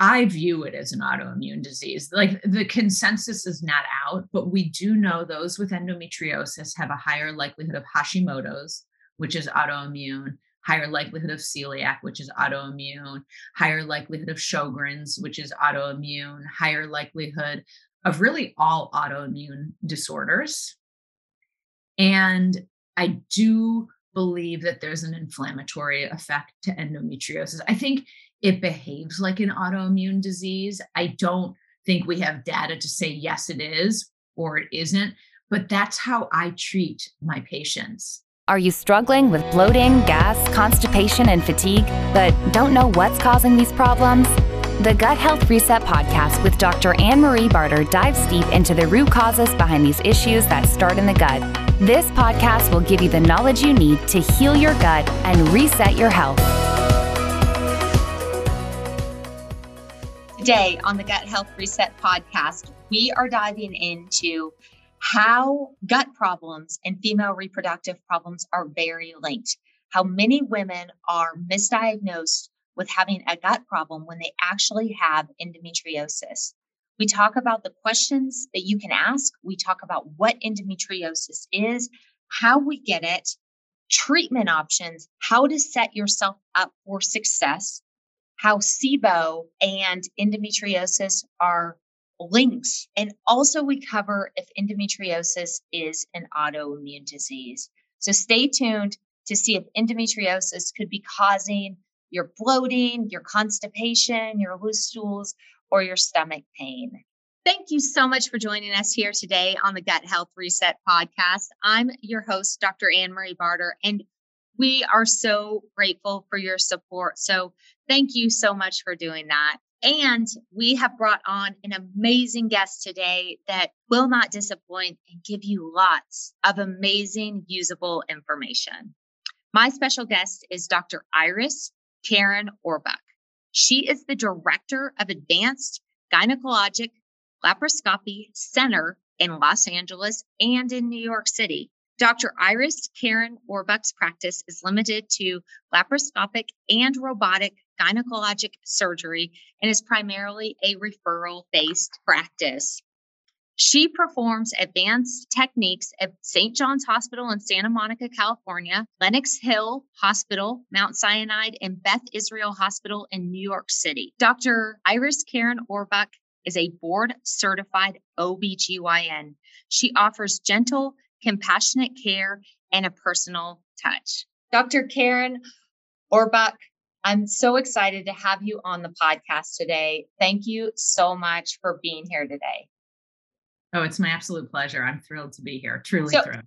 I view it as an autoimmune disease. Like the consensus is not out, but we do know those with endometriosis have a higher likelihood of Hashimoto's, which is autoimmune, higher likelihood of celiac, which is autoimmune, higher likelihood of Sjogren's, which is autoimmune, higher likelihood of really all autoimmune disorders. And I do believe that there's an inflammatory effect to endometriosis. I think it behaves like an autoimmune disease. I don't think we have data to say, yes, it is or it isn't, but that's how I treat my patients. Are you struggling with bloating, gas, constipation, and fatigue, but don't know what's causing these problems? The Gut Health Reset podcast with Dr. Anne Marie Barter dives deep into the root causes behind these issues that start in the gut. This podcast will give you the knowledge you need to heal your gut and reset your health. Today on the Gut Health Reset podcast, we are diving into how gut problems and female reproductive problems are very linked. How many women are misdiagnosed with having a gut problem when they actually have endometriosis. We talk about the questions that you can ask. We talk about what endometriosis is, how we get it, treatment options, how to set yourself up for success, how SIBO and endometriosis are linked. And also, we cover if endometriosis is an autoimmune disease. So, stay tuned to see if endometriosis could be causing your bloating, your constipation, your loose stools, or your stomach pain. Thank you so much for joining us here today on the Gut Health Reset podcast. I'm your host, Dr. Anne Marie Barter, and we are so grateful for your support. So, thank you so much for doing that. And we have brought on an amazing guest today that will not disappoint and give you lots of amazing, usable information. My special guest is Dr. Iris Kerin Orbuch. She is the director of Advanced Gynecologic Laparoscopy Center in Los Angeles and in New York City. Dr. Iris Kerin Orbuch's practice is limited to laparoscopic and robotic gynecologic surgery and is primarily a referral based practice. She performs advanced techniques at St. John's Hospital in Santa Monica, California, Lenox Hill Hospital, Mount Sinai, and Beth Israel Hospital in New York City. Dr. Iris Kerin Orbuch is a board certified OBGYN. She offers gentle, compassionate care and a personal touch. Dr. Kerin Orbuch, I'm so excited to have you on the podcast today. Thank you so much for being here today. Oh, it's my absolute pleasure. I'm thrilled to be here. Truly so, thrilled.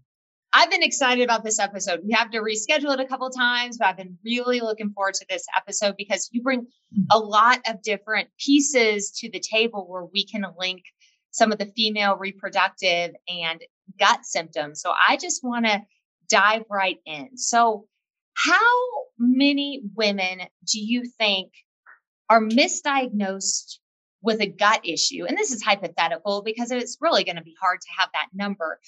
I've been excited about this episode. We have to reschedule it a couple times, but I've been really looking forward to this episode because you bring mm-hmm. a lot of different pieces to the table where we can link some of the female reproductive and gut symptoms. So I just want to dive right in. So, how many women do you think are misdiagnosed with a gut issue, and this is hypothetical because it's really going to be hard to have that number,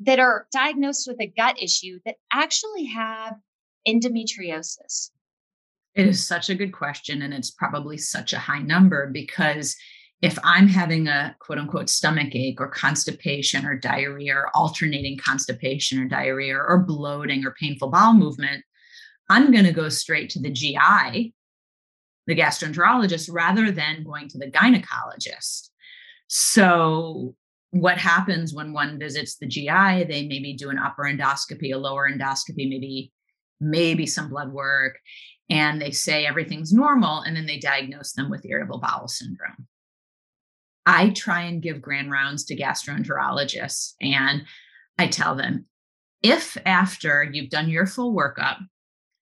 that are diagnosed with a gut issue that actually have endometriosis? It is such a good question. And it's probably such a high number because if I'm having a quote unquote stomach ache or constipation or diarrhea or alternating constipation or diarrhea or bloating or painful bowel movement, I'm going to go straight to the GI the gastroenterologist rather than going to the gynecologist. So, what happens when one visits the GI? They maybe do an upper endoscopy, a lower endoscopy, maybe maybe some blood work, and they say everything's normal, and then they diagnose them with irritable bowel syndrome. I try and give grand rounds to gastroenterologists, and I tell them if after you've done your full workup,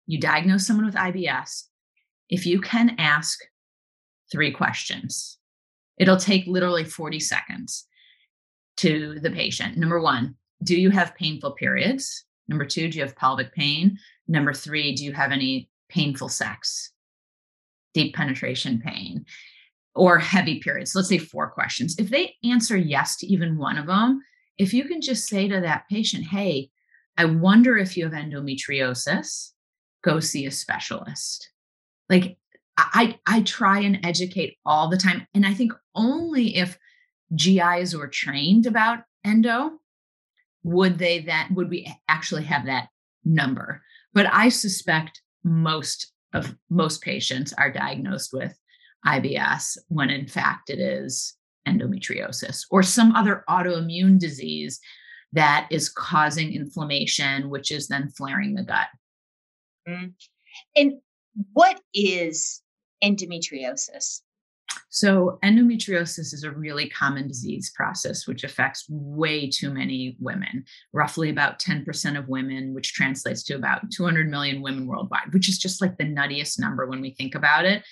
you diagnose someone with IBS, if you can ask three questions, it'll take literally 40 seconds to the patient. Number one, do you have painful periods? Number two, do you have pelvic pain? Number three, do you have any painful sex, deep penetration pain, or heavy periods? Let's say four questions. If they answer yes to even one of them, if you can just say to that patient, hey, I wonder if you have endometriosis, go see a specialist. Like I, I try and educate all the time. And I think only if GIs were trained about endo would they that would we actually have that number. But I suspect most of most patients are diagnosed with IBS when in fact it is endometriosis or some other autoimmune disease that is causing inflammation, which is then flaring the gut. Mm. And what is endometriosis? So, endometriosis is a really common disease process which affects way too many women, roughly about 10% of women, which translates to about 200 million women worldwide, which is just like the nuttiest number when we think about it.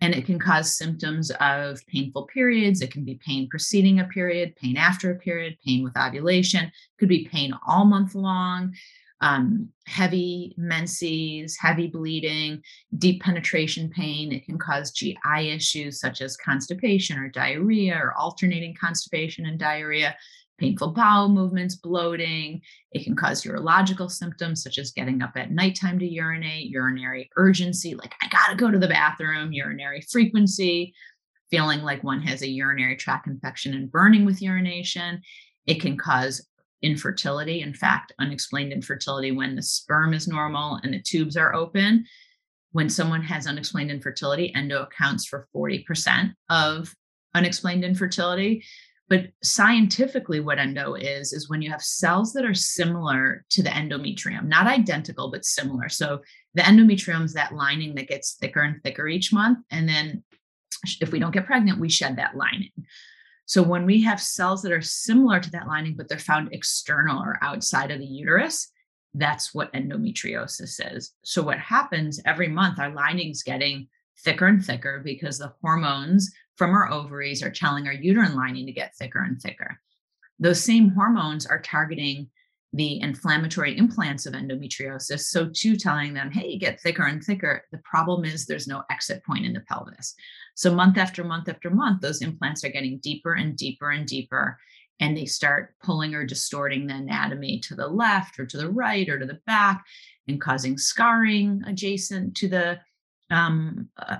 And it can cause symptoms of painful periods. It can be pain preceding a period, pain after a period, pain with ovulation, could be pain all month long um, heavy menses, heavy bleeding, deep penetration pain. It can cause GI issues such as constipation or diarrhea or alternating constipation and diarrhea, painful bowel movements, bloating. It can cause urological symptoms such as getting up at nighttime to urinate, urinary urgency, like I got to go to the bathroom, urinary frequency, feeling like one has a urinary tract infection and burning with urination. It can cause infertility. In fact, unexplained infertility when the sperm is normal and the tubes are open. When someone has unexplained infertility, endo accounts for 40% of unexplained infertility. But scientifically, what endo is, is when you have cells that are similar to the endometrium, not identical, but similar. So the endometrium is that lining that gets thicker and thicker each month. And then if we don't get pregnant, we shed that lining. So when we have cells that are similar to that lining, but they're found external or outside of the uterus, that's what endometriosis is. So what happens every month, our lining's getting thicker and thicker because the hormones from our ovaries are telling our uterine lining to get thicker and thicker. Those same hormones are targeting the inflammatory implants of endometriosis. So, too, telling them, hey, get thicker and thicker. The problem is there's no exit point in the pelvis. So, month after month after month, those implants are getting deeper and deeper and deeper. And they start pulling or distorting the anatomy to the left or to the right or to the back and causing scarring adjacent to the um, uh,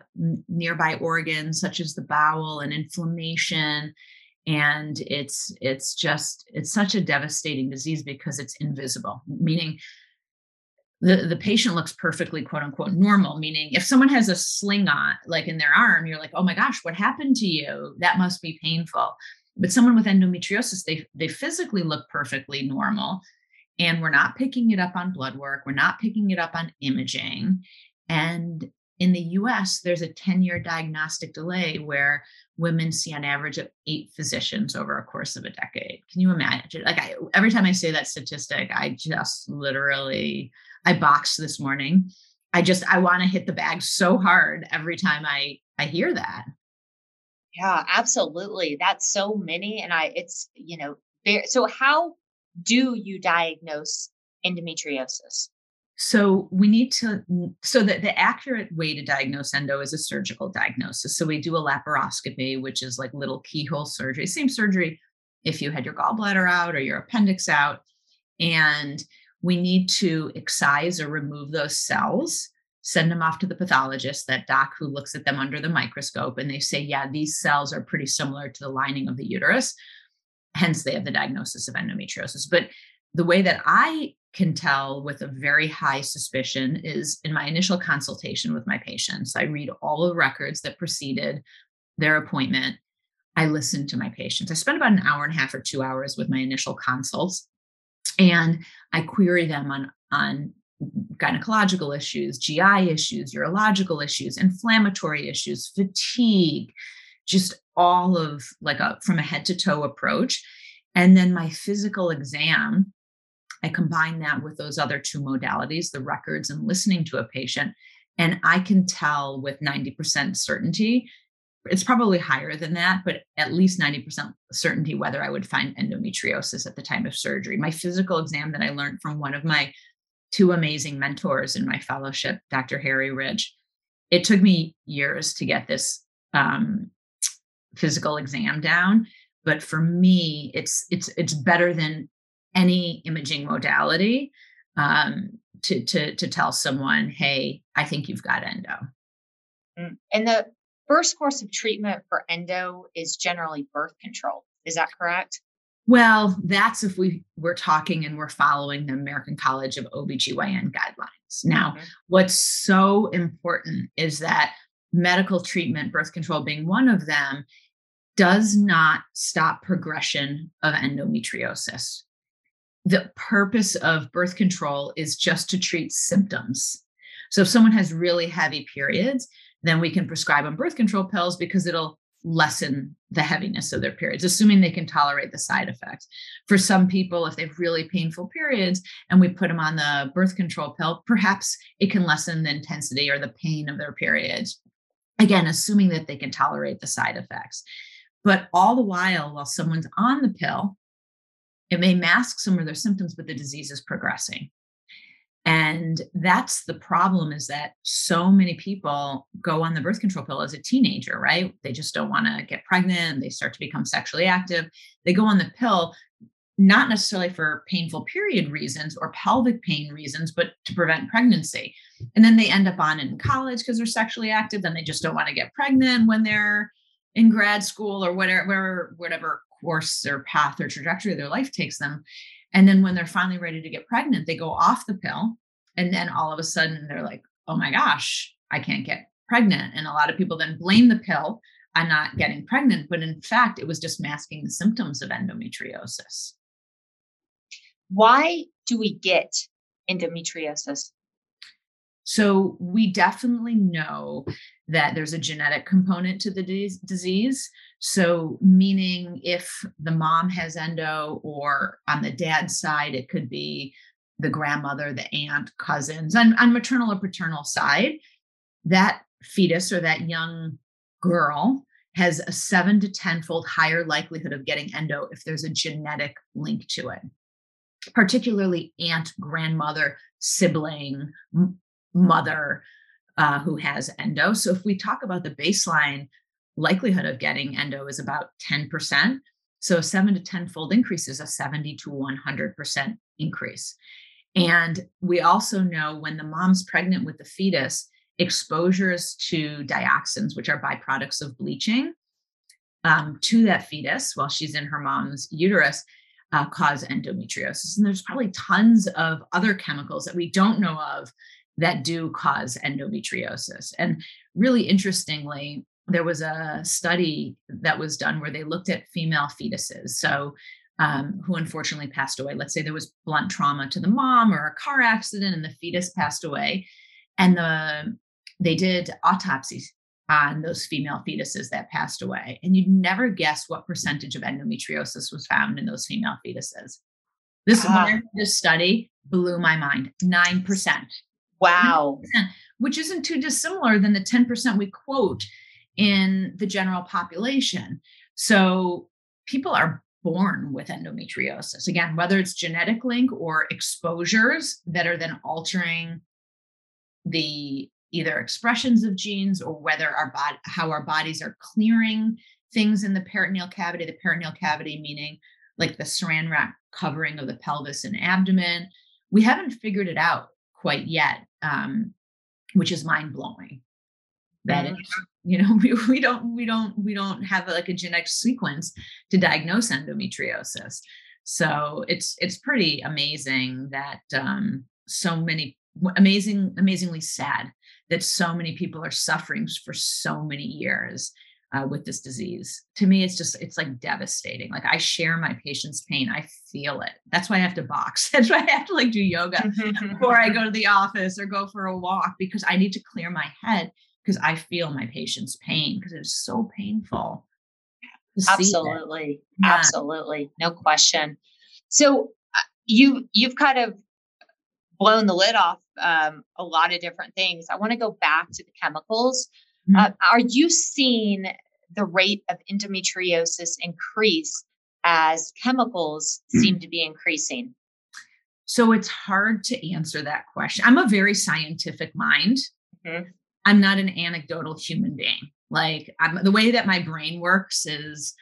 nearby organs, such as the bowel and inflammation and it's it's just it's such a devastating disease because it's invisible meaning the, the patient looks perfectly quote unquote normal meaning if someone has a sling on like in their arm you're like oh my gosh what happened to you? That must be painful. But someone with endometriosis they they physically look perfectly normal and we're not picking it up on blood work we're not picking it up on imaging and in the US, there's a 10 year diagnostic delay where women see on average of eight physicians over a course of a decade. Can you imagine? Like, I, every time I say that statistic, I just literally, I boxed this morning. I just, I want to hit the bag so hard every time I, I hear that. Yeah, absolutely. That's so many. And I, it's, you know, so how do you diagnose endometriosis? So we need to, so that the accurate way to diagnose endo is a surgical diagnosis. So we do a laparoscopy, which is like little keyhole surgery, same surgery if you had your gallbladder out or your appendix out. And we need to excise or remove those cells, send them off to the pathologist, that doc who looks at them under the microscope, and they say, yeah, these cells are pretty similar to the lining of the uterus. Hence, they have the diagnosis of endometriosis. But the way that I can tell with a very high suspicion is in my initial consultation with my patients. I read all the records that preceded their appointment. I listen to my patients. I spend about an hour and a half or two hours with my initial consults, and I query them on, on gynecological issues, GI issues, urological issues, inflammatory issues, fatigue, just all of like a from a head to toe approach. And then my physical exam I combine that with those other two modalities, the records and listening to a patient, and I can tell with 90% certainty. It's probably higher than that, but at least 90% certainty whether I would find endometriosis at the time of surgery. My physical exam that I learned from one of my two amazing mentors in my fellowship, Dr. Harry Reich, it took me years to get this um, physical exam down but for me it's it's it's better than any imaging modality um, to, to, to tell someone, hey, I think you've got endo. Mm. And the first course of treatment for endo is generally birth control. Is that correct? Well, that's if we we're talking and we're following the American College of OBGYN guidelines. Now, mm-hmm. what's so important is that medical treatment, birth control being one of them, does not stop progression of endometriosis. The purpose of birth control is just to treat symptoms. So if someone has really heavy periods, then we can prescribe them birth control pills because it'll lessen the heaviness of their periods, assuming they can tolerate the side effects. For some people, if they have really painful periods and we put them on the birth control pill, perhaps it can lessen the intensity or the pain of their periods. Again, assuming that they can tolerate the side effects. But all the while, while someone's on the pill, it may mask some of their symptoms, but the disease is progressing. And that's the problem is that so many people go on the birth control pill as a teenager right? They just don't want to get pregnant they start to become sexually active. They go on the pill not necessarily for painful period reasons or pelvic pain reasons but to prevent pregnancy. And then they end up on it in college because they're sexually active then they just don't want to get pregnant when they're in grad school or whatever whatever course or path or trajectory their life takes them and then when they're finally ready to get pregnant, they go off the pill. And then all of a sudden they're like, oh my gosh, I can't get pregnant. And a lot of people then blame the pill on not getting pregnant. But in fact, it was just masking the symptoms of endometriosis. Why do we get endometriosis? So we definitely know that there's a genetic component to the disease. So, meaning if the mom has endo, or on the dad's side, it could be the grandmother, the aunt, cousins, on, on maternal or paternal side, that fetus or that young girl has a seven to 10 fold higher likelihood of getting endo if there's a genetic link to it, particularly aunt, grandmother, sibling, mother uh, who has endo. So if we talk about the baseline likelihood of getting endo is about 10%. So a seven to 10 fold increase is a 70 to 100% increase. And we also know when the mom's pregnant with the fetus, exposures to dioxins, which are byproducts of bleaching, um, to that fetus while she's in her mom's uterus, uh, cause endometriosis. And there's probably tons of other chemicals that we don't know of that do cause endometriosis. And really interestingly, there was a study that was done where they looked at female fetuses. So, um, who unfortunately passed away. Let's say there was blunt trauma to the mom or a car accident and the fetus passed away. And the they did autopsies on those female fetuses that passed away. And you'd never guess what percentage of endometriosis was found in those female fetuses. This, uh, this study blew my mind 9%. Wow. Which isn't too dissimilar than the 10% we quote in the general population. So people are born with endometriosis. Again, whether it's genetic link or exposures that are then altering the either expressions of genes or whether our body how our bodies are clearing things in the peritoneal cavity, the peritoneal cavity meaning like the saran wrap covering of the pelvis and abdomen. We haven't figured it out quite yet, um, which is mind blowing. That mm-hmm. you know we, we don't we don't we don't have like a genetic sequence to diagnose endometriosis. So it's it's pretty amazing that um, so many amazing amazingly sad that so many people are suffering for so many years uh, with this disease. To me, it's just, it's like devastating. Like I share my patient's pain. I feel it. That's why I have to box. That's why I have to like do yoga before I go to the office or go for a walk because I need to clear my head because I feel my patient's pain because it's so painful. Absolutely. Yeah. Absolutely. No question. So uh, you, you've kind of blown the lid off um, a lot of different things. I want to go back to the chemicals Mm-hmm. Uh, are you seeing the rate of endometriosis increase as chemicals mm-hmm. seem to be increasing? So it's hard to answer that question. I'm a very scientific mind. Mm-hmm. I'm not an anecdotal human being. Like I'm, the way that my brain works is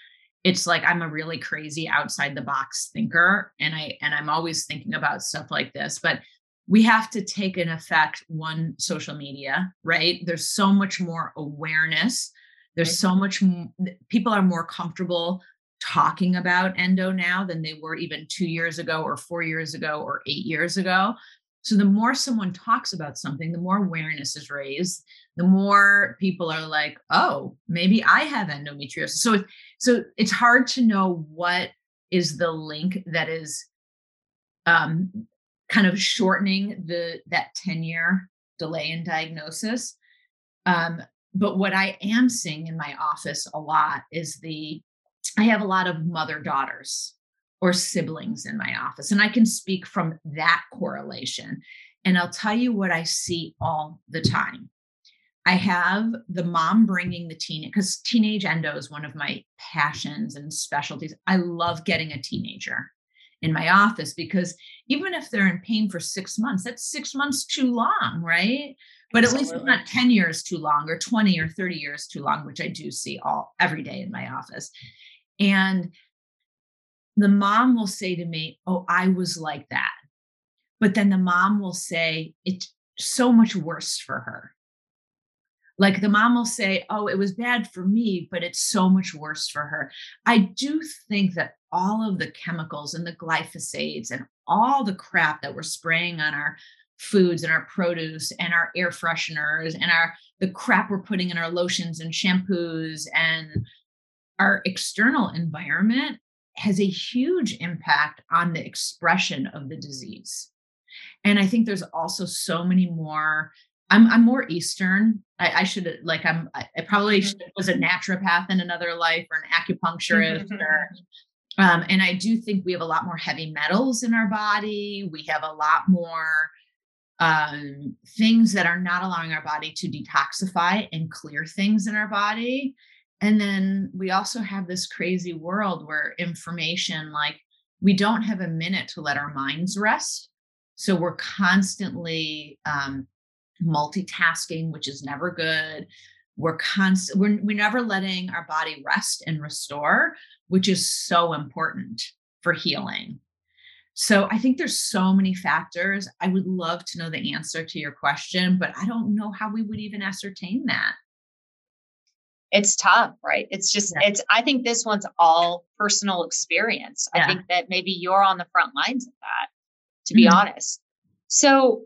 it's like I'm a really crazy outside the box thinker and I and I'm always thinking about stuff like this, but we have to take an effect one social media right? There's so much more awareness. There's so much people are more comfortable talking about endo now than they were even two years ago or four years ago or eight years ago. So the more someone talks about something the more awareness is raised. The more people are like oh maybe i have endometriosis. So so it's hard to know what is the link that is um, kind of shortening the that 10 year delay in diagnosis. Um, but what i am seeing in my office a lot is the i have a lot of mother daughters or siblings in my office and i can speak from that correlation. And i'll tell you what i see all the time. I have the mom bringing the teen because teenage endo is one of my passions and specialties. I love getting a teenager in my office because even if they're in pain for six months, that's six months too long, right? But Absolutely. at least it's not 10 years too long or 20 or 30 years too long, which I do see all every day in my office. And the mom will say to me, Oh, I was like that. But then the mom will say, It's so much worse for her. Like the mom will say, Oh, it was bad for me, but it's so much worse for her. I do think that all of the chemicals and the glyphosates and all the crap that we're spraying on our foods and our produce and our air fresheners and our the crap we're putting in our lotions and shampoos and our external environment has a huge impact on the expression of the disease. And I think there's also so many more. I'm I'm more Eastern. I, I should like I'm I probably mm-hmm. should, was a naturopath in another life or an acupuncturist or um, and I do think we have a lot more heavy metals in our body. We have a lot more um, things that are not allowing our body to detoxify and clear things in our body. And then we also have this crazy world where information, like we don't have a minute to let our minds rest. So we're constantly um, multitasking, which is never good. We're constant. We're, we're never letting our body rest and restore which is so important for healing. So I think there's so many factors. I would love to know the answer to your question, but I don't know how we would even ascertain that. It's tough, right? It's just yeah. it's I think this one's all personal experience. Yeah. I think that maybe you're on the front lines of that, to be mm-hmm. honest. So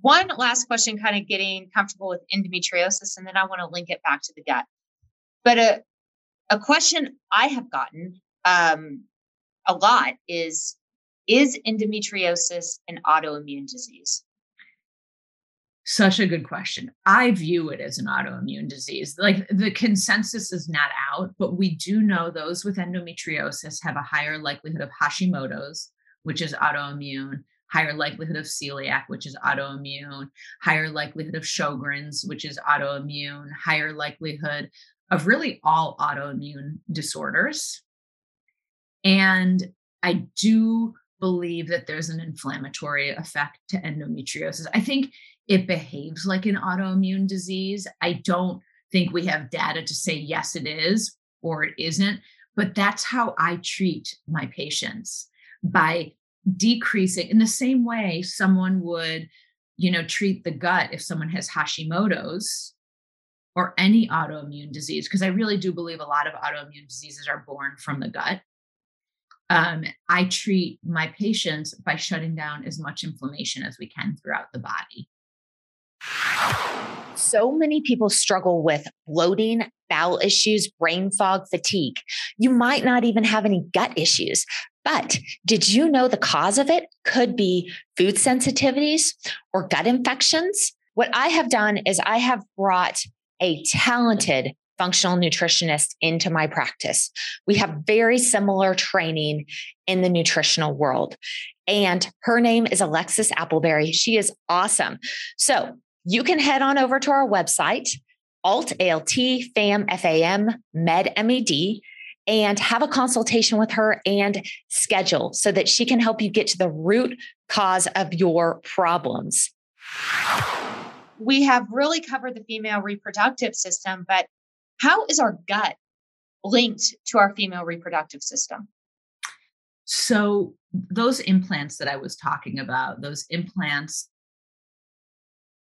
one last question, kind of getting comfortable with endometriosis, and then I want to link it back to the gut. But a uh, a question I have gotten um, a lot is Is endometriosis an autoimmune disease? Such a good question. I view it as an autoimmune disease. Like the consensus is not out, but we do know those with endometriosis have a higher likelihood of Hashimoto's, which is autoimmune, higher likelihood of celiac, which is autoimmune, higher likelihood of Sjogren's, which is autoimmune, higher likelihood of really all autoimmune disorders. And I do believe that there's an inflammatory effect to endometriosis. I think it behaves like an autoimmune disease. I don't think we have data to say, yes, it is or it isn't, but that's how I treat my patients by decreasing in the same way someone would you know treat the gut if someone has hashimoto's or any autoimmune disease, because I really do believe a lot of autoimmune diseases are born from the gut. Um, I treat my patients by shutting down as much inflammation as we can throughout the body. So many people struggle with bloating, bowel issues, brain fog, fatigue. You might not even have any gut issues, but did you know the cause of it could be food sensitivities or gut infections? What I have done is I have brought a talented functional nutritionist into my practice. We have very similar training in the nutritional world. And her name is Alexis Appleberry. She is awesome. So you can head on over to our website, alt alt fam fam med med and have a consultation with her and schedule so that she can help you get to the root cause of your problems we have really covered the female reproductive system, but how is our gut linked to our female reproductive system? So, those implants that I was talking about, those implants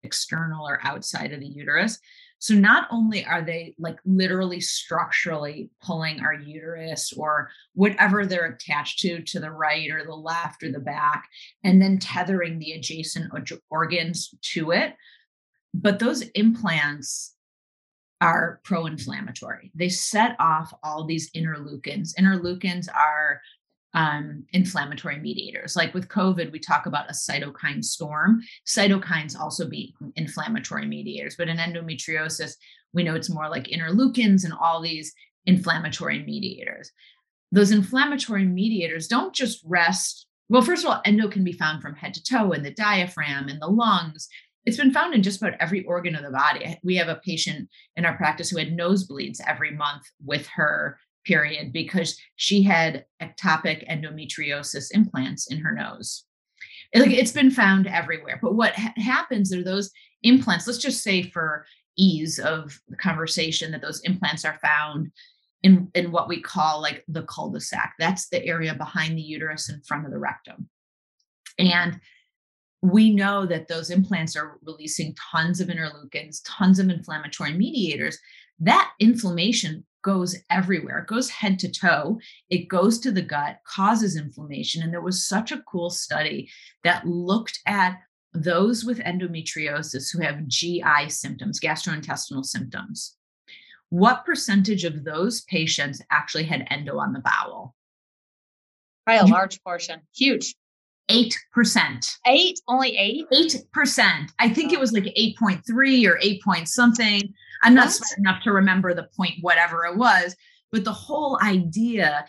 external or outside of the uterus. So not only are they like literally structurally pulling our uterus or whatever they're attached to, to the right or the left or the back, and then tethering the adjacent organs to it, but those implants are pro inflammatory. They set off all these interleukins. Interleukins are um, inflammatory mediators. Like with COVID, we talk about a cytokine storm. Cytokines also be inflammatory mediators, but in endometriosis, we know it's more like interleukins and all these inflammatory mediators. Those inflammatory mediators don't just rest. Well, first of all, endo can be found from head to toe in the diaphragm, in the lungs. It's been found in just about every organ of the body. We have a patient in our practice who had nosebleeds every month with her period because she had ectopic endometriosis implants in her nose. Like it's been found everywhere. But what ha- happens are those implants, let's just say for ease of the conversation, that those implants are found in, in what we call like the cul-de-sac. That's the area behind the uterus in front of the rectum. And we know that those implants are releasing tons of interleukins, tons of inflammatory mediators. That inflammation goes everywhere. It goes head to toe. It goes to the gut, causes inflammation. And there was such a cool study that looked at those with endometriosis who have GI symptoms, gastrointestinal symptoms. What percentage of those patients actually had endo on the bowel? Probably a large portion. Huge. 8%. Eight? Only eight? 8%. I think it oh. was like 8.3 or 8 point something. I'm not smart enough to remember the point, whatever it was, but the whole idea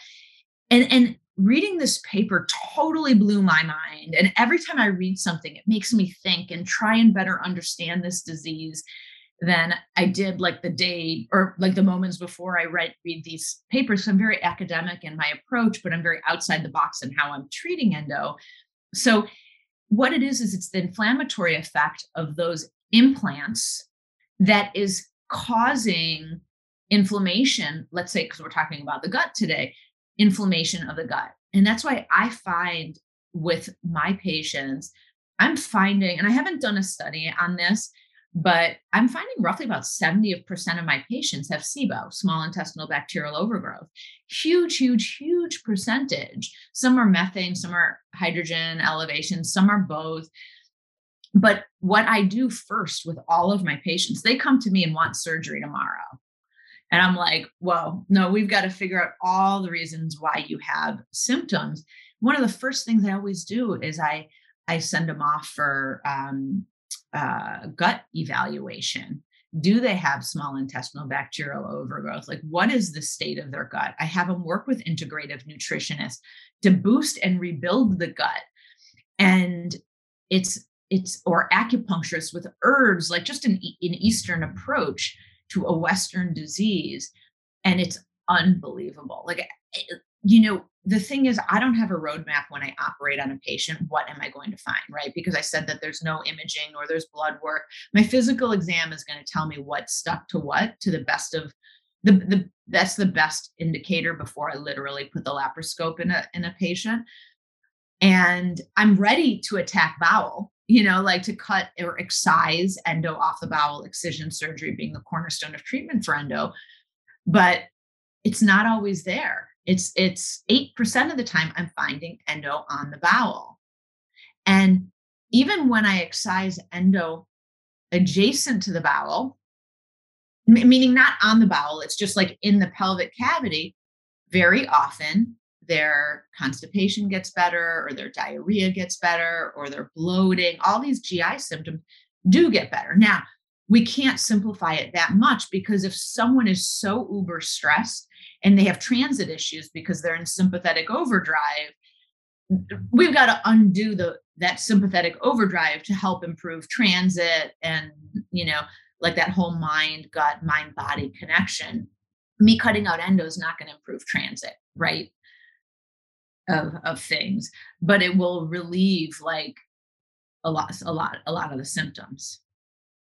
and and reading this paper totally blew my mind. And every time I read something, it makes me think and try and better understand this disease than I did like the day or like the moments before I read read these papers. So I'm very academic in my approach, but I'm very outside the box in how I'm treating endo. So what it is is it's the inflammatory effect of those implants that is causing inflammation, let's say, because we're talking about the gut today, inflammation of the gut. And that's why I find with my patients, I'm finding, and I haven't done a study on this, but I'm finding roughly about 70% of my patients have SIBO, small intestinal bacterial overgrowth. Huge, huge, huge percentage. Some are methane, some are hydrogen elevation, some are both. But what I do first with all of my patients, they come to me and want surgery tomorrow. And I'm like, well, no, we've got to figure out all the reasons why you have symptoms. One of the first things I always do is I I send them off for um, uh, gut evaluation. Do they have small intestinal bacterial overgrowth? Like, what is the state of their gut? I have them work with integrative nutritionists to boost and rebuild the gut. And it's it's or acupuncturists with herbs, like just an, an Eastern approach to a Western disease. And it's unbelievable. Like, eh, you know, the thing is, I don't have a roadmap when I operate on a patient. What am I going to find? Right. Because I said that there's no imaging or there's blood work. My physical exam is going to tell me what stuck to what to the best of the, the that's the best indicator before I literally put the laparoscope in a in a patient. And I'm ready to attack bowel you know, like to cut or excise endo off the bowel, excision surgery being the cornerstone of treatment for endo. But it's not always there. It's it's 8% of the time I'm finding endo on the bowel. And even when I excise endo adjacent to the bowel, m- meaning not on the bowel, it's just like in the pelvic cavity, very often their constipation gets better or their diarrhea gets better or their bloating, all these GI symptoms do get better. Now, we can't simplify it that much because if someone is so uber stressed and they have transit issues because they're in sympathetic overdrive, we've got to undo the that sympathetic overdrive to help improve transit and you know like that whole mind gut mind body connection. Me cutting out endo is not going to improve transit right? Of of things but it will relieve like a lot a lot a lot of the symptoms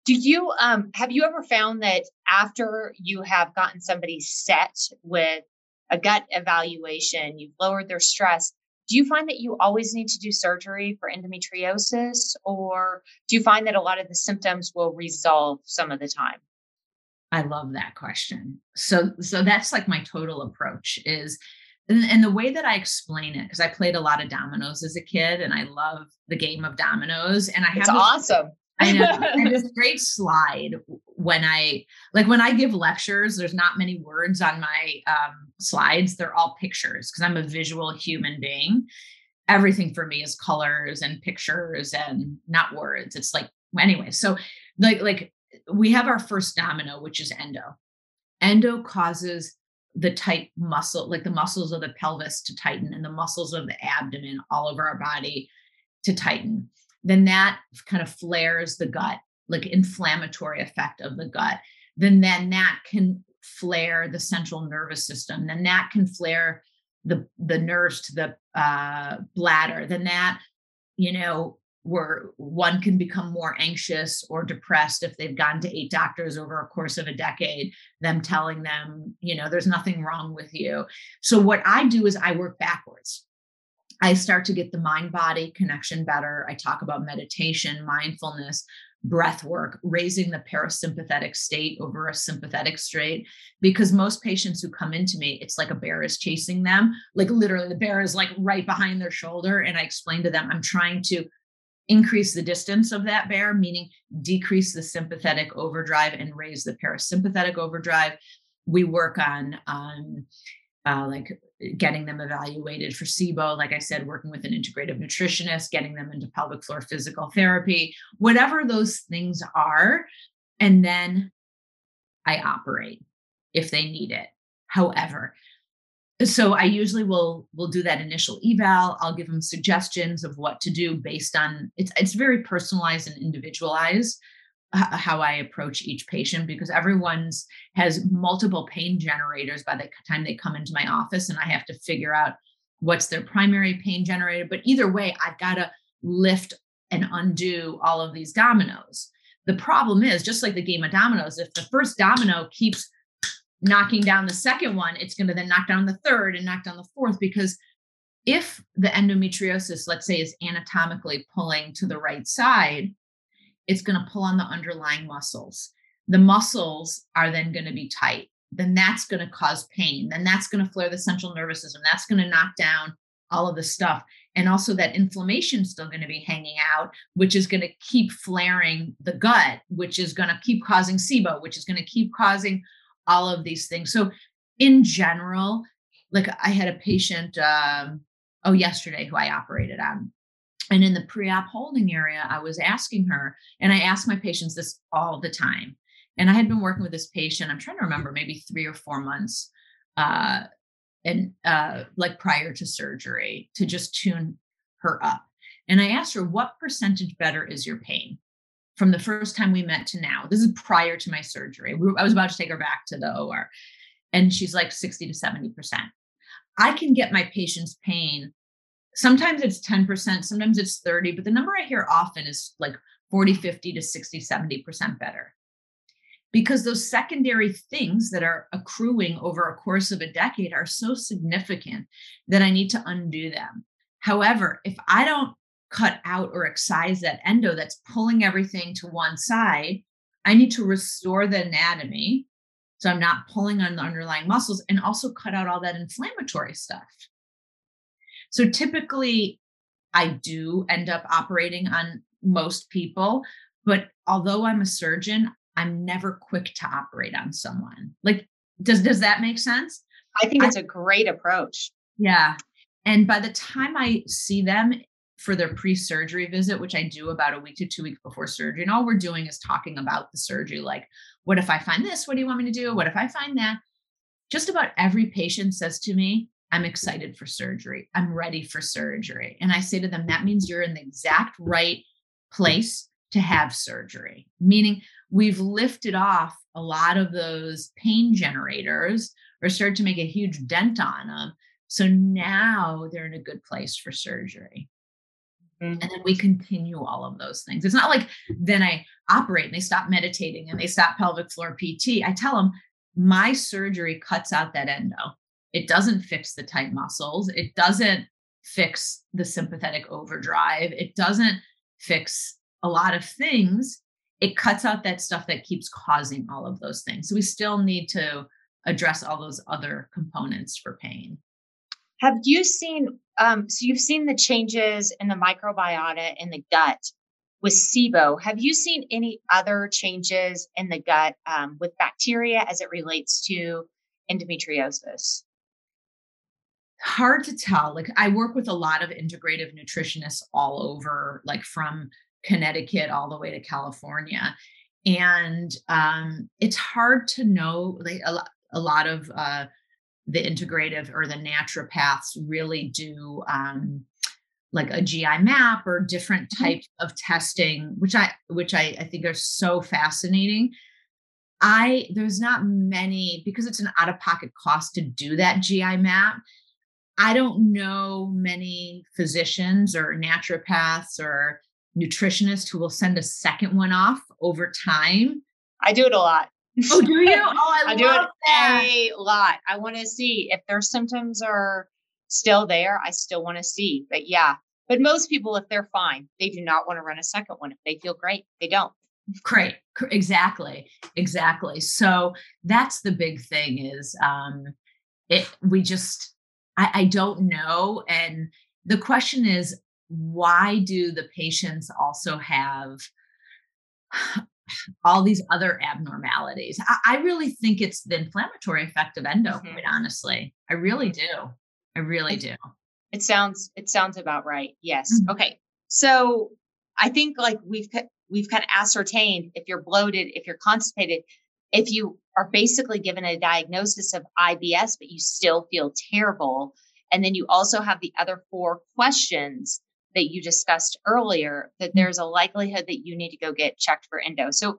do you um have you ever found that after you have gotten somebody set with a gut evaluation you've lowered their stress do you find that you always need to do surgery for endometriosis, or do you find that a lot of the symptoms will resolve some of the time? I love that question. So, so that's like my total approach is, and, and the way that I explain it, because I played a lot of dominoes as a kid, and I love the game of dominoes, and I have it's awesome. I know. and this great slide when I like when I give lectures, there's not many words on my um, slides. They're all pictures because I'm a visual human being. Everything for me is colors and pictures and not words. It's like anyway. So like like we have our first domino, which is endo. Endo causes the tight muscle, like the muscles of the pelvis to tighten and the muscles of the abdomen all over our body to tighten then that kind of flares the gut, like inflammatory effect of the gut. Then then that can flare the central nervous system. Then that can flare the the nerves to the uh, bladder. Then that, you know, where one can become more anxious or depressed if they've gone to eight doctors over a course of a decade, them telling them, you know, there's nothing wrong with you. So what I do is I work backwards. I start to get the mind body connection better. I talk about meditation, mindfulness, breath work, raising the parasympathetic state over a sympathetic state. Because most patients who come into me, it's like a bear is chasing them. Like literally, the bear is like right behind their shoulder. And I explain to them, I'm trying to increase the distance of that bear, meaning decrease the sympathetic overdrive and raise the parasympathetic overdrive. We work on, um, uh, like getting them evaluated for SIBO, like I said, working with an integrative nutritionist, getting them into pelvic floor physical therapy, whatever those things are. And then I operate if they need it. However, so I usually will will do that initial eval. I'll give them suggestions of what to do based on it's it's very personalized and individualized how I approach each patient because everyone's has multiple pain generators by the time they come into my office and I have to figure out what's their primary pain generator but either way I've got to lift and undo all of these dominoes. The problem is just like the game of dominoes if the first domino keeps knocking down the second one it's going to then knock down the third and knock down the fourth because if the endometriosis let's say is anatomically pulling to the right side it's going to pull on the underlying muscles. The muscles are then going to be tight. Then that's going to cause pain. Then that's going to flare the central nervous system. That's going to knock down all of the stuff. And also that inflammation is still going to be hanging out, which is going to keep flaring the gut, which is going to keep causing SIBO, which is going to keep causing all of these things. So in general, like I had a patient, um, oh, yesterday who I operated on and in the pre op holding area, I was asking her, and I ask my patients this all the time. And I had been working with this patient, I'm trying to remember, maybe three or four months, uh, and uh, like prior to surgery to just tune her up. And I asked her, what percentage better is your pain from the first time we met to now? This is prior to my surgery. I was about to take her back to the OR. And she's like 60 to 70%. I can get my patient's pain sometimes it's 10%, sometimes it's 30, but the number I hear often is like 40, 50 to 60, 70% better. Because those secondary things that are accruing over a course of a decade are so significant that I need to undo them. However, if I don't cut out or excise that endo that's pulling everything to one side, I need to restore the anatomy. So I'm not pulling on the underlying muscles and also cut out all that inflammatory stuff. So typically, I do end up operating on most people, but although I'm a surgeon, I'm never quick to operate on someone. Like, does does that make sense? I think it's I, a great approach. Yeah. And by the time I see them for their pre-surgery visit, which I do about a week to two weeks before surgery, and all we're doing is talking about the surgery. Like, what if I find this? What do you want me to do? What if I find that? Just about every patient says to me, I'm excited for surgery. I'm ready for surgery. And I say to them, that means you're in the exact right place to have surgery, meaning we've lifted off a lot of those pain generators or started to make a huge dent on them. So now they're in a good place for surgery. Mm-hmm. And then we continue all of those things. It's not like then I operate and they stop meditating and they stop pelvic floor PT. I tell them my surgery cuts out that endo it doesn't fix the tight muscles. It doesn't fix the sympathetic overdrive. It doesn't fix a lot of things. It cuts out that stuff that keeps causing all of those things. So we still need to address all those other components for pain. Have you seen, um, so you've seen the changes in the microbiota in the gut with SIBO. Have you seen any other changes in the gut um, with bacteria as it relates to endometriosis? Hard to tell. Like I work with a lot of integrative nutritionists all over, like from Connecticut all the way to California. And um, it's hard to know, like a, a lot of uh, the integrative or the naturopaths really do um, like a GI map or different mm-hmm. types of testing, which I which I, I think are so fascinating. I there's not many because it's an out-of-pocket cost to do that GI map. I don't know many physicians or naturopaths or nutritionists who will send a second one off over time. I do it a lot. Oh, do you? Oh, I, I do it that. a lot. I want to see if their symptoms are still there. I still want to see. But yeah, but most people, if they're fine, they do not want to run a second one. If they feel great, they don't. Great. Exactly. Exactly. So that's the big thing is um it we just I, I don't know. And the question is, why do the patients also have all these other abnormalities. I, I, really think it's the inflammatory effect of endo, mm-hmm. quite honestly. I really do. I really do. It sounds it sounds about right. Yes. Mm-hmm. Okay. So I think like we've we've kind of ascertained if you're bloated, if you're constipated, if you are basically given a diagnosis of IBS but you still feel terrible, and then you also have the other four questions that you discussed earlier that mm-hmm. there's a likelihood that you need to go get checked for endo. So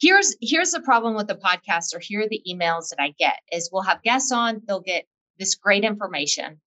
here's here's the problem with the podcast or here are the emails that I get is we'll have guests on, they'll get this great information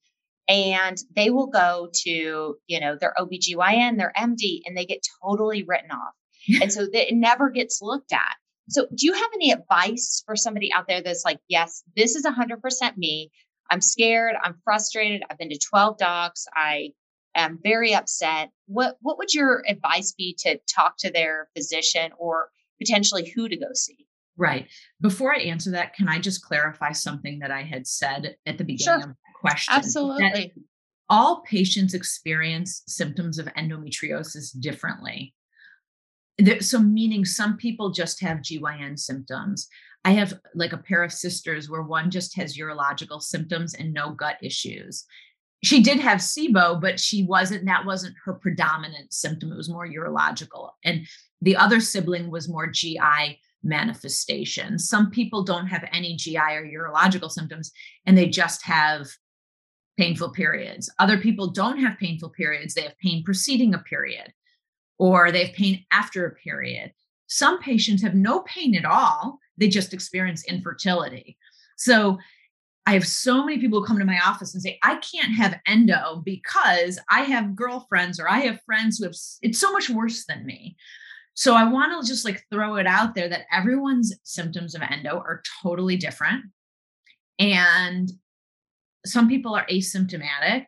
and they will go to, you know, their OBGYN, their MD and they get totally written off. and so it never gets looked at. So do you have any advice for somebody out there that's like, yes, this is 100% me. I'm scared, I'm frustrated, I've been to 12 docs, I am very upset. What what would your advice be to talk to their physician or potentially who to go see? Right. Before I answer that, can I just clarify something that I had said at the beginning sure. of the question? Absolutely. all patients experience symptoms of endometriosis differently. So, meaning some people just have GYN symptoms. I have like a pair of sisters where one just has urological symptoms and no gut issues she did have SIBO, but she wasn't, that wasn't her predominant symptom. It was more urological. And the other sibling was more GI manifestation. Some people don't have any GI or urological symptoms and they just have painful periods. Other people don't have painful periods, they have pain preceding a period or they have pain after a period. Some patients have no pain at all, they just experience infertility. So I have so many people who come to my office and say, I can't have endo because I have girlfriends or I have friends who have, it's so much worse than me. So I want to just like throw it out there that everyone's symptoms of endo are totally different. And some people are asymptomatic.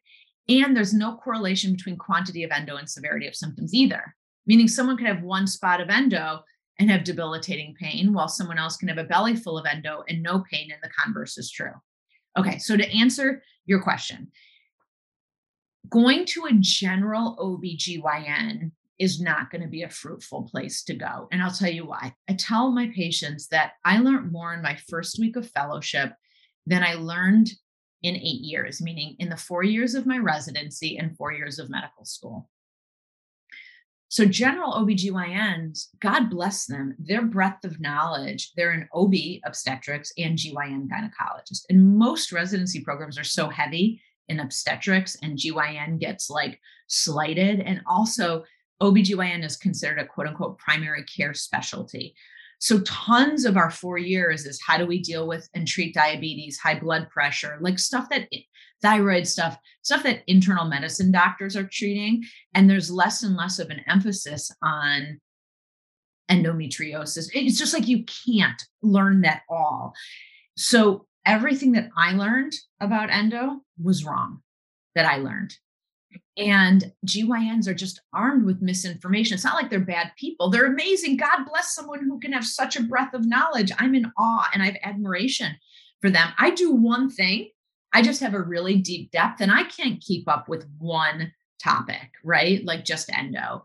And there's no correlation between quantity of endo and severity of symptoms either. Meaning someone could have one spot of endo and have debilitating pain, while someone else can have a belly full of endo and no pain, and the converse is true. Okay, so to answer your question, going to a general OBGYN is not going to be a fruitful place to go. And I'll tell you why. I tell my patients that I learned more in my first week of fellowship than I learned in eight years, meaning in the four years of my residency and four years of medical school. So, general OBGYNs, God bless them, their breadth of knowledge, they're an OB obstetrics and GYN gynecologist. And most residency programs are so heavy in obstetrics, and GYN gets like slighted. And also, OBGYN is considered a quote unquote primary care specialty. So, tons of our four years is how do we deal with and treat diabetes, high blood pressure, like stuff that thyroid stuff, stuff that internal medicine doctors are treating. And there's less and less of an emphasis on endometriosis. It's just like you can't learn that all. So, everything that I learned about endo was wrong. that I learned. And GYNs are just armed with misinformation. It's not like they're bad people. They're amazing. God bless someone who can have such a breadth of knowledge. I'm in awe and I have admiration for them. I do one thing, I just have a really deep depth and I can't keep up with one topic, right? Like just endo.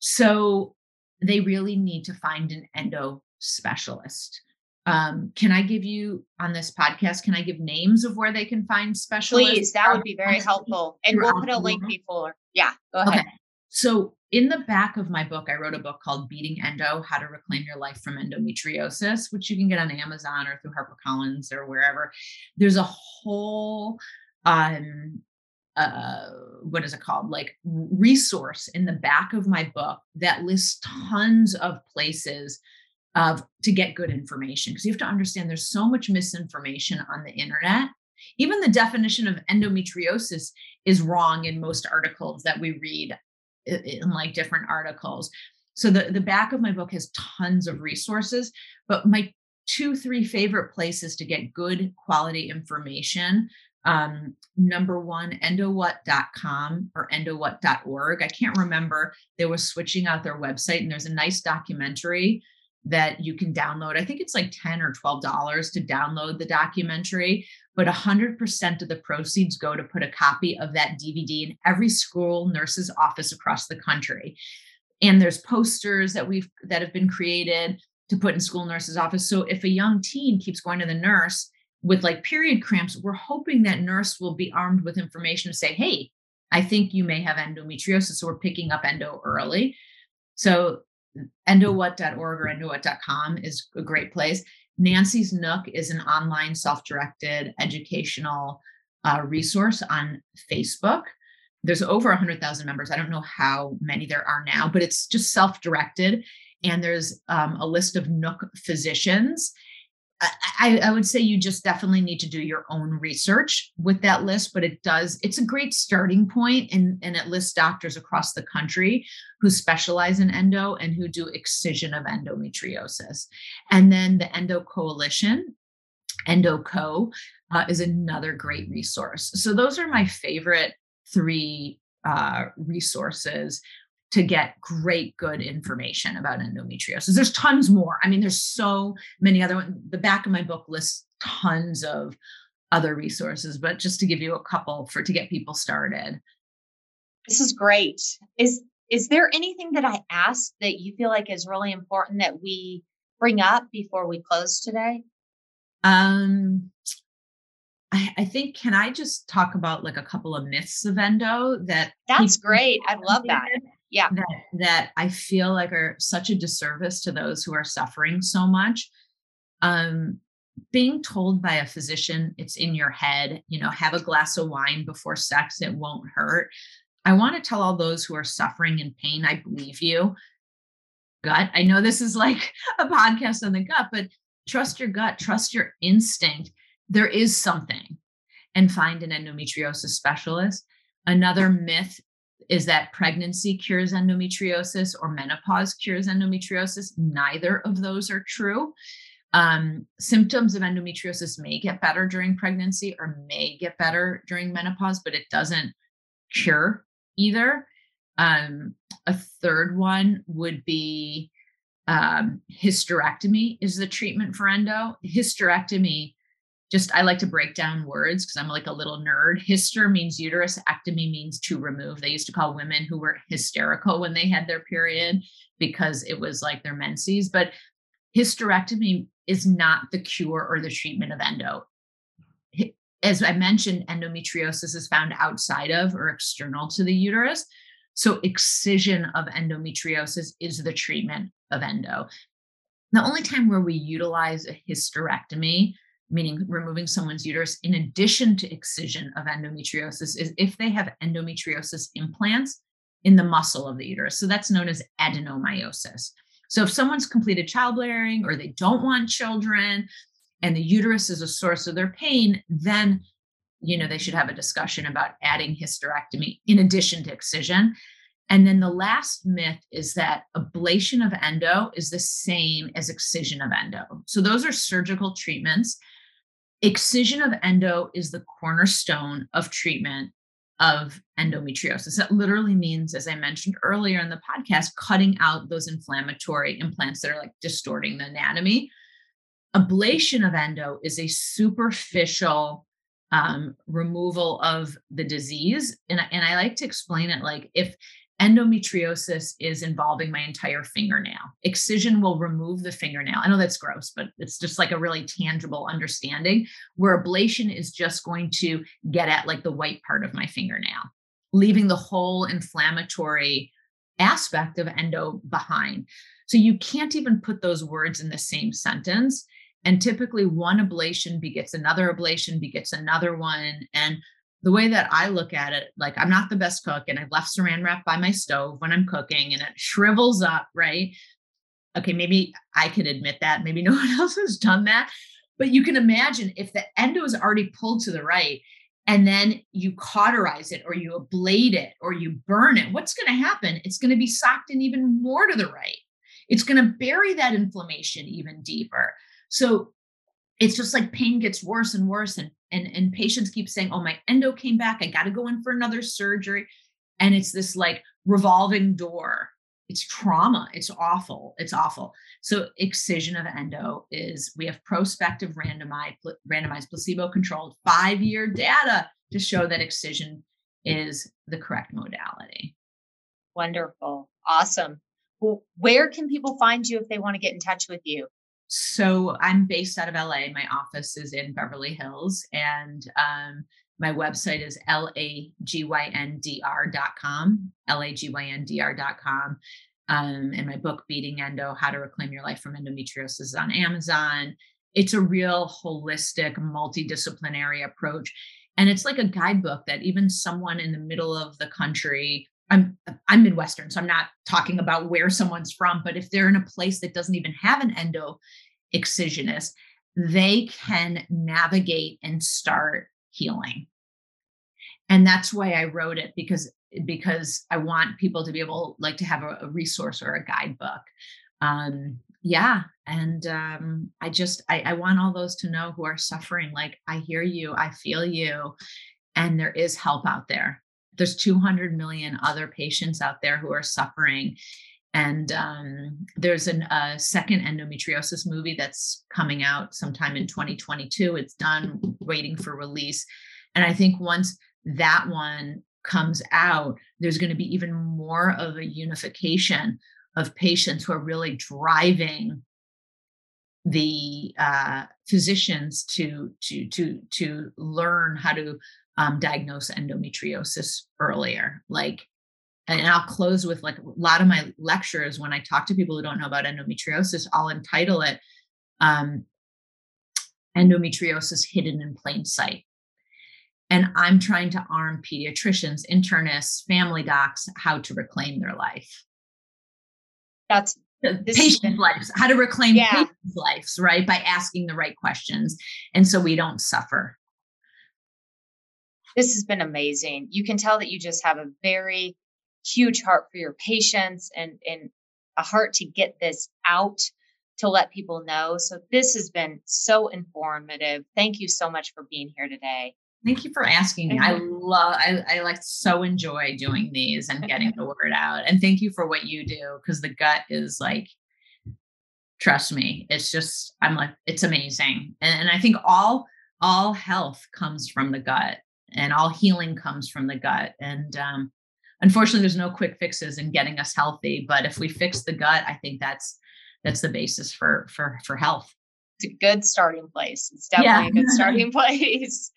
So they really need to find an endo specialist. Um, can I give you on this podcast? Can I give names of where they can find specialists? Please, that would be very helpful. And we'll put a link before. Yeah, go ahead. Okay. So, in the back of my book, I wrote a book called Beating Endo How to Reclaim Your Life from Endometriosis, which you can get on Amazon or through HarperCollins or wherever. There's a whole um, uh, what is it called like resource in the back of my book that lists tons of places of to get good information because you have to understand there's so much misinformation on the internet. Even the definition of endometriosis is wrong in most articles that we read in like different articles. So the, the back of my book has tons of resources but my two three favorite places to get good quality information um, number one endowhat.com or endowhat.org i can't remember. They were switching out their website and there's a nice documentary that you can download. I think it's like 10 or 12 dollars to download the documentary, but 100% of the proceeds go to put a copy of that DVD in every school nurse's office across the country. And there's posters that we've that have been created to put in school nurse's office. So if a young teen keeps going to the nurse with like period cramps, we're hoping that nurse will be armed with information to say, "Hey, I think you may have endometriosis." So we're picking up endo early. So endowhat.org or endowhat.com is a great place. Nancy's Nook is an online self directed educational uh, resource on Facebook. There's over 100,000 members. I don't know how many there are now, but it's just self directed. And there's um, a list of Nook physicians I, I, would say you just definitely need to do your own research with that list, but it does, it's a great starting point and, and it lists doctors across the country who specialize in endo and who do excision of endometriosis. And then the Endo Coalition, EndoCo, uh, is another great resource. So those are my favorite three uh, resources to get great, good information about endometriosis. There's tons more. I mean, there's so many other ones. The back of my book lists tons of other resources, but just to give you a couple for to get people started. This is great. Is is there anything that I asked that you feel like is really important that we bring up before we close today? Um I, I think can I just talk about like a couple of myths of endo that that's great. I love that yeah. that that i feel like are such a disservice to those who are suffering so much. Um being told by a physician it's in your head you know have a glass of wine before sex it won't hurt. I want to tell all those who are suffering in pain i believe you. Gut i know this is like a podcast on the gut but trust your gut trust your instinct. There is something. And find an endometriosis specialist. Another myth is that pregnancy cures endometriosis or menopause cures endometriosis. Neither of those are true. Um, symptoms of endometriosis may get better during pregnancy or may get better during menopause, but it doesn't cure either. Um, a third one would be um, hysterectomy is the treatment for endo. Hysterectomy just I like to break down words because I'm like a little nerd. Hyster means uterus, ectomy means to remove. They used to call women who were hysterical when they had their period because it was like their menses. But hysterectomy is not the cure or the treatment of endo. As I mentioned, endometriosis is found outside of or external to the uterus. So, excision of endometriosis is the treatment of endo. The only time where we utilize a hysterectomy meaning removing someone's uterus in addition to excision of endometriosis, is if they have endometriosis implants in the muscle of the uterus. So that's known as adenomyosis. So if someone's completed childbearing or they don't want children and the uterus is a source of their pain, then you know they should have a discussion about adding hysterectomy in addition to excision. And then the last myth is that ablation of endo is the same as excision of endo. So those are surgical treatments Excision of endo is the cornerstone of treatment of endometriosis. That literally means, as I mentioned earlier in the podcast, cutting out those inflammatory implants that are like distorting the anatomy. Ablation of endo is a superficial um, removal of the disease. And, and I like to explain it like if endometriosis is involving my entire fingernail. Excision will remove the fingernail. I know that's gross, but it's just like a really tangible understanding where ablation is just going to get at like the white part of my fingernail, leaving the whole inflammatory aspect of endo behind. So you can't even put those words in the same sentence. And typically, one ablation begets another ablation, begets another one. And the way that I look at it, like I'm not the best cook and I've left saran wrap by my stove when I'm cooking and it shrivels up, right? Okay, maybe I could admit that. Maybe no one else has done that. But you can imagine if the endo is already pulled to the right and then you cauterize it or you ablate it or you burn it, what's going to happen? It's going to be socked in even more to the right. It's going to bury that inflammation even deeper. So it's just like pain gets worse and worse and and and patients keep saying oh my endo came back. I got to go in for another surgery. And it's this like revolving door. It's trauma. It's awful. It's awful. So excision of endo is we have prospective randomized randomized placebo controlled 5 year data to show that excision is the correct modality. Wonderful. Awesome. Well, where can people find you if they want to get in touch with you so I'm based out of LA. My office is in Beverly Hills, and um, my website is lagyndr.com, lagyndr.com. Um, and my book, Beating Endo How to Reclaim Your Life from Endometriosis, is on Amazon. It's a real holistic, multidisciplinary approach. And it's like a guidebook that even someone in the middle of the country I'm I'm Midwestern, so I'm not talking about where someone's from, but if they're in a place that doesn't even have an endo excisionist, they can navigate and start healing. And that's why I wrote it because because I want people to be able like to have a, a resource or a guidebook. Um, yeah, and um, I just I, I want all those to know who are suffering. Like I hear you, I feel you, and there is help out there there's 200 million other patients out there who are suffering. And um, there's a second endometriosis movie that's coming out sometime in 2022 it's done waiting for release. And i think once that one comes out there's going to be even more of a unification of patients who are really driving the uh, physicians to to to to learn how to um, diagnose endometriosis earlier. Like, and I'll close with like a lot of my lectures when I talk to people who don't know about endometriosis, I'll entitle it um, Endometriosis Hidden in Plain Sight. And I'm trying to arm pediatricians, internists, family docs how to reclaim their life. That's patients' been, lives, how to reclaim yeah. patients' lives, right? By asking the right questions. And so we don't suffer this has been amazing. You can tell that you just have a very huge heart for your patients and, and a heart to get this out to let people know. So this has been so informative. Thank you so much for being here today. Thank you for asking me. I mm-hmm. love I, I like so enjoy doing these and getting the word out. And thank you for what you do because the gut is like trust me, it's just I'm like it's amazing. And, and I think all all health comes from the gut and all healing comes from the gut. And um, unfortunately, there's no quick fixes in getting us healthy. But if we fix the gut, I think that's that's the basis for for for health. It's a good starting place. It's definitely yeah. a good starting place.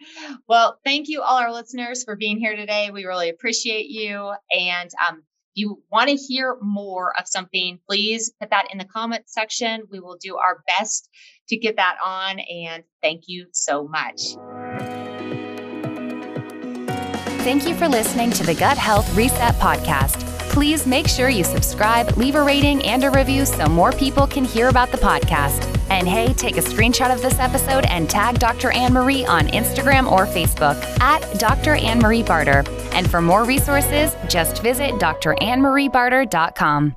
Well, thank you all our listeners for being here today. We really appreciate you. And um, you want to hear more of something, please put that in the comment section. We will do our best to get that on. And thank you so much. Thank you for listening to the Gut Health Reset Podcast. Please make sure you subscribe, leave a rating, and a review so more people can hear about the podcast. And hey, take a screenshot of this episode and tag Dr. Anne Marie on Instagram or Facebook at Dr. Anne Marie Barter. And for more resources, just visit drannmariebarter.com.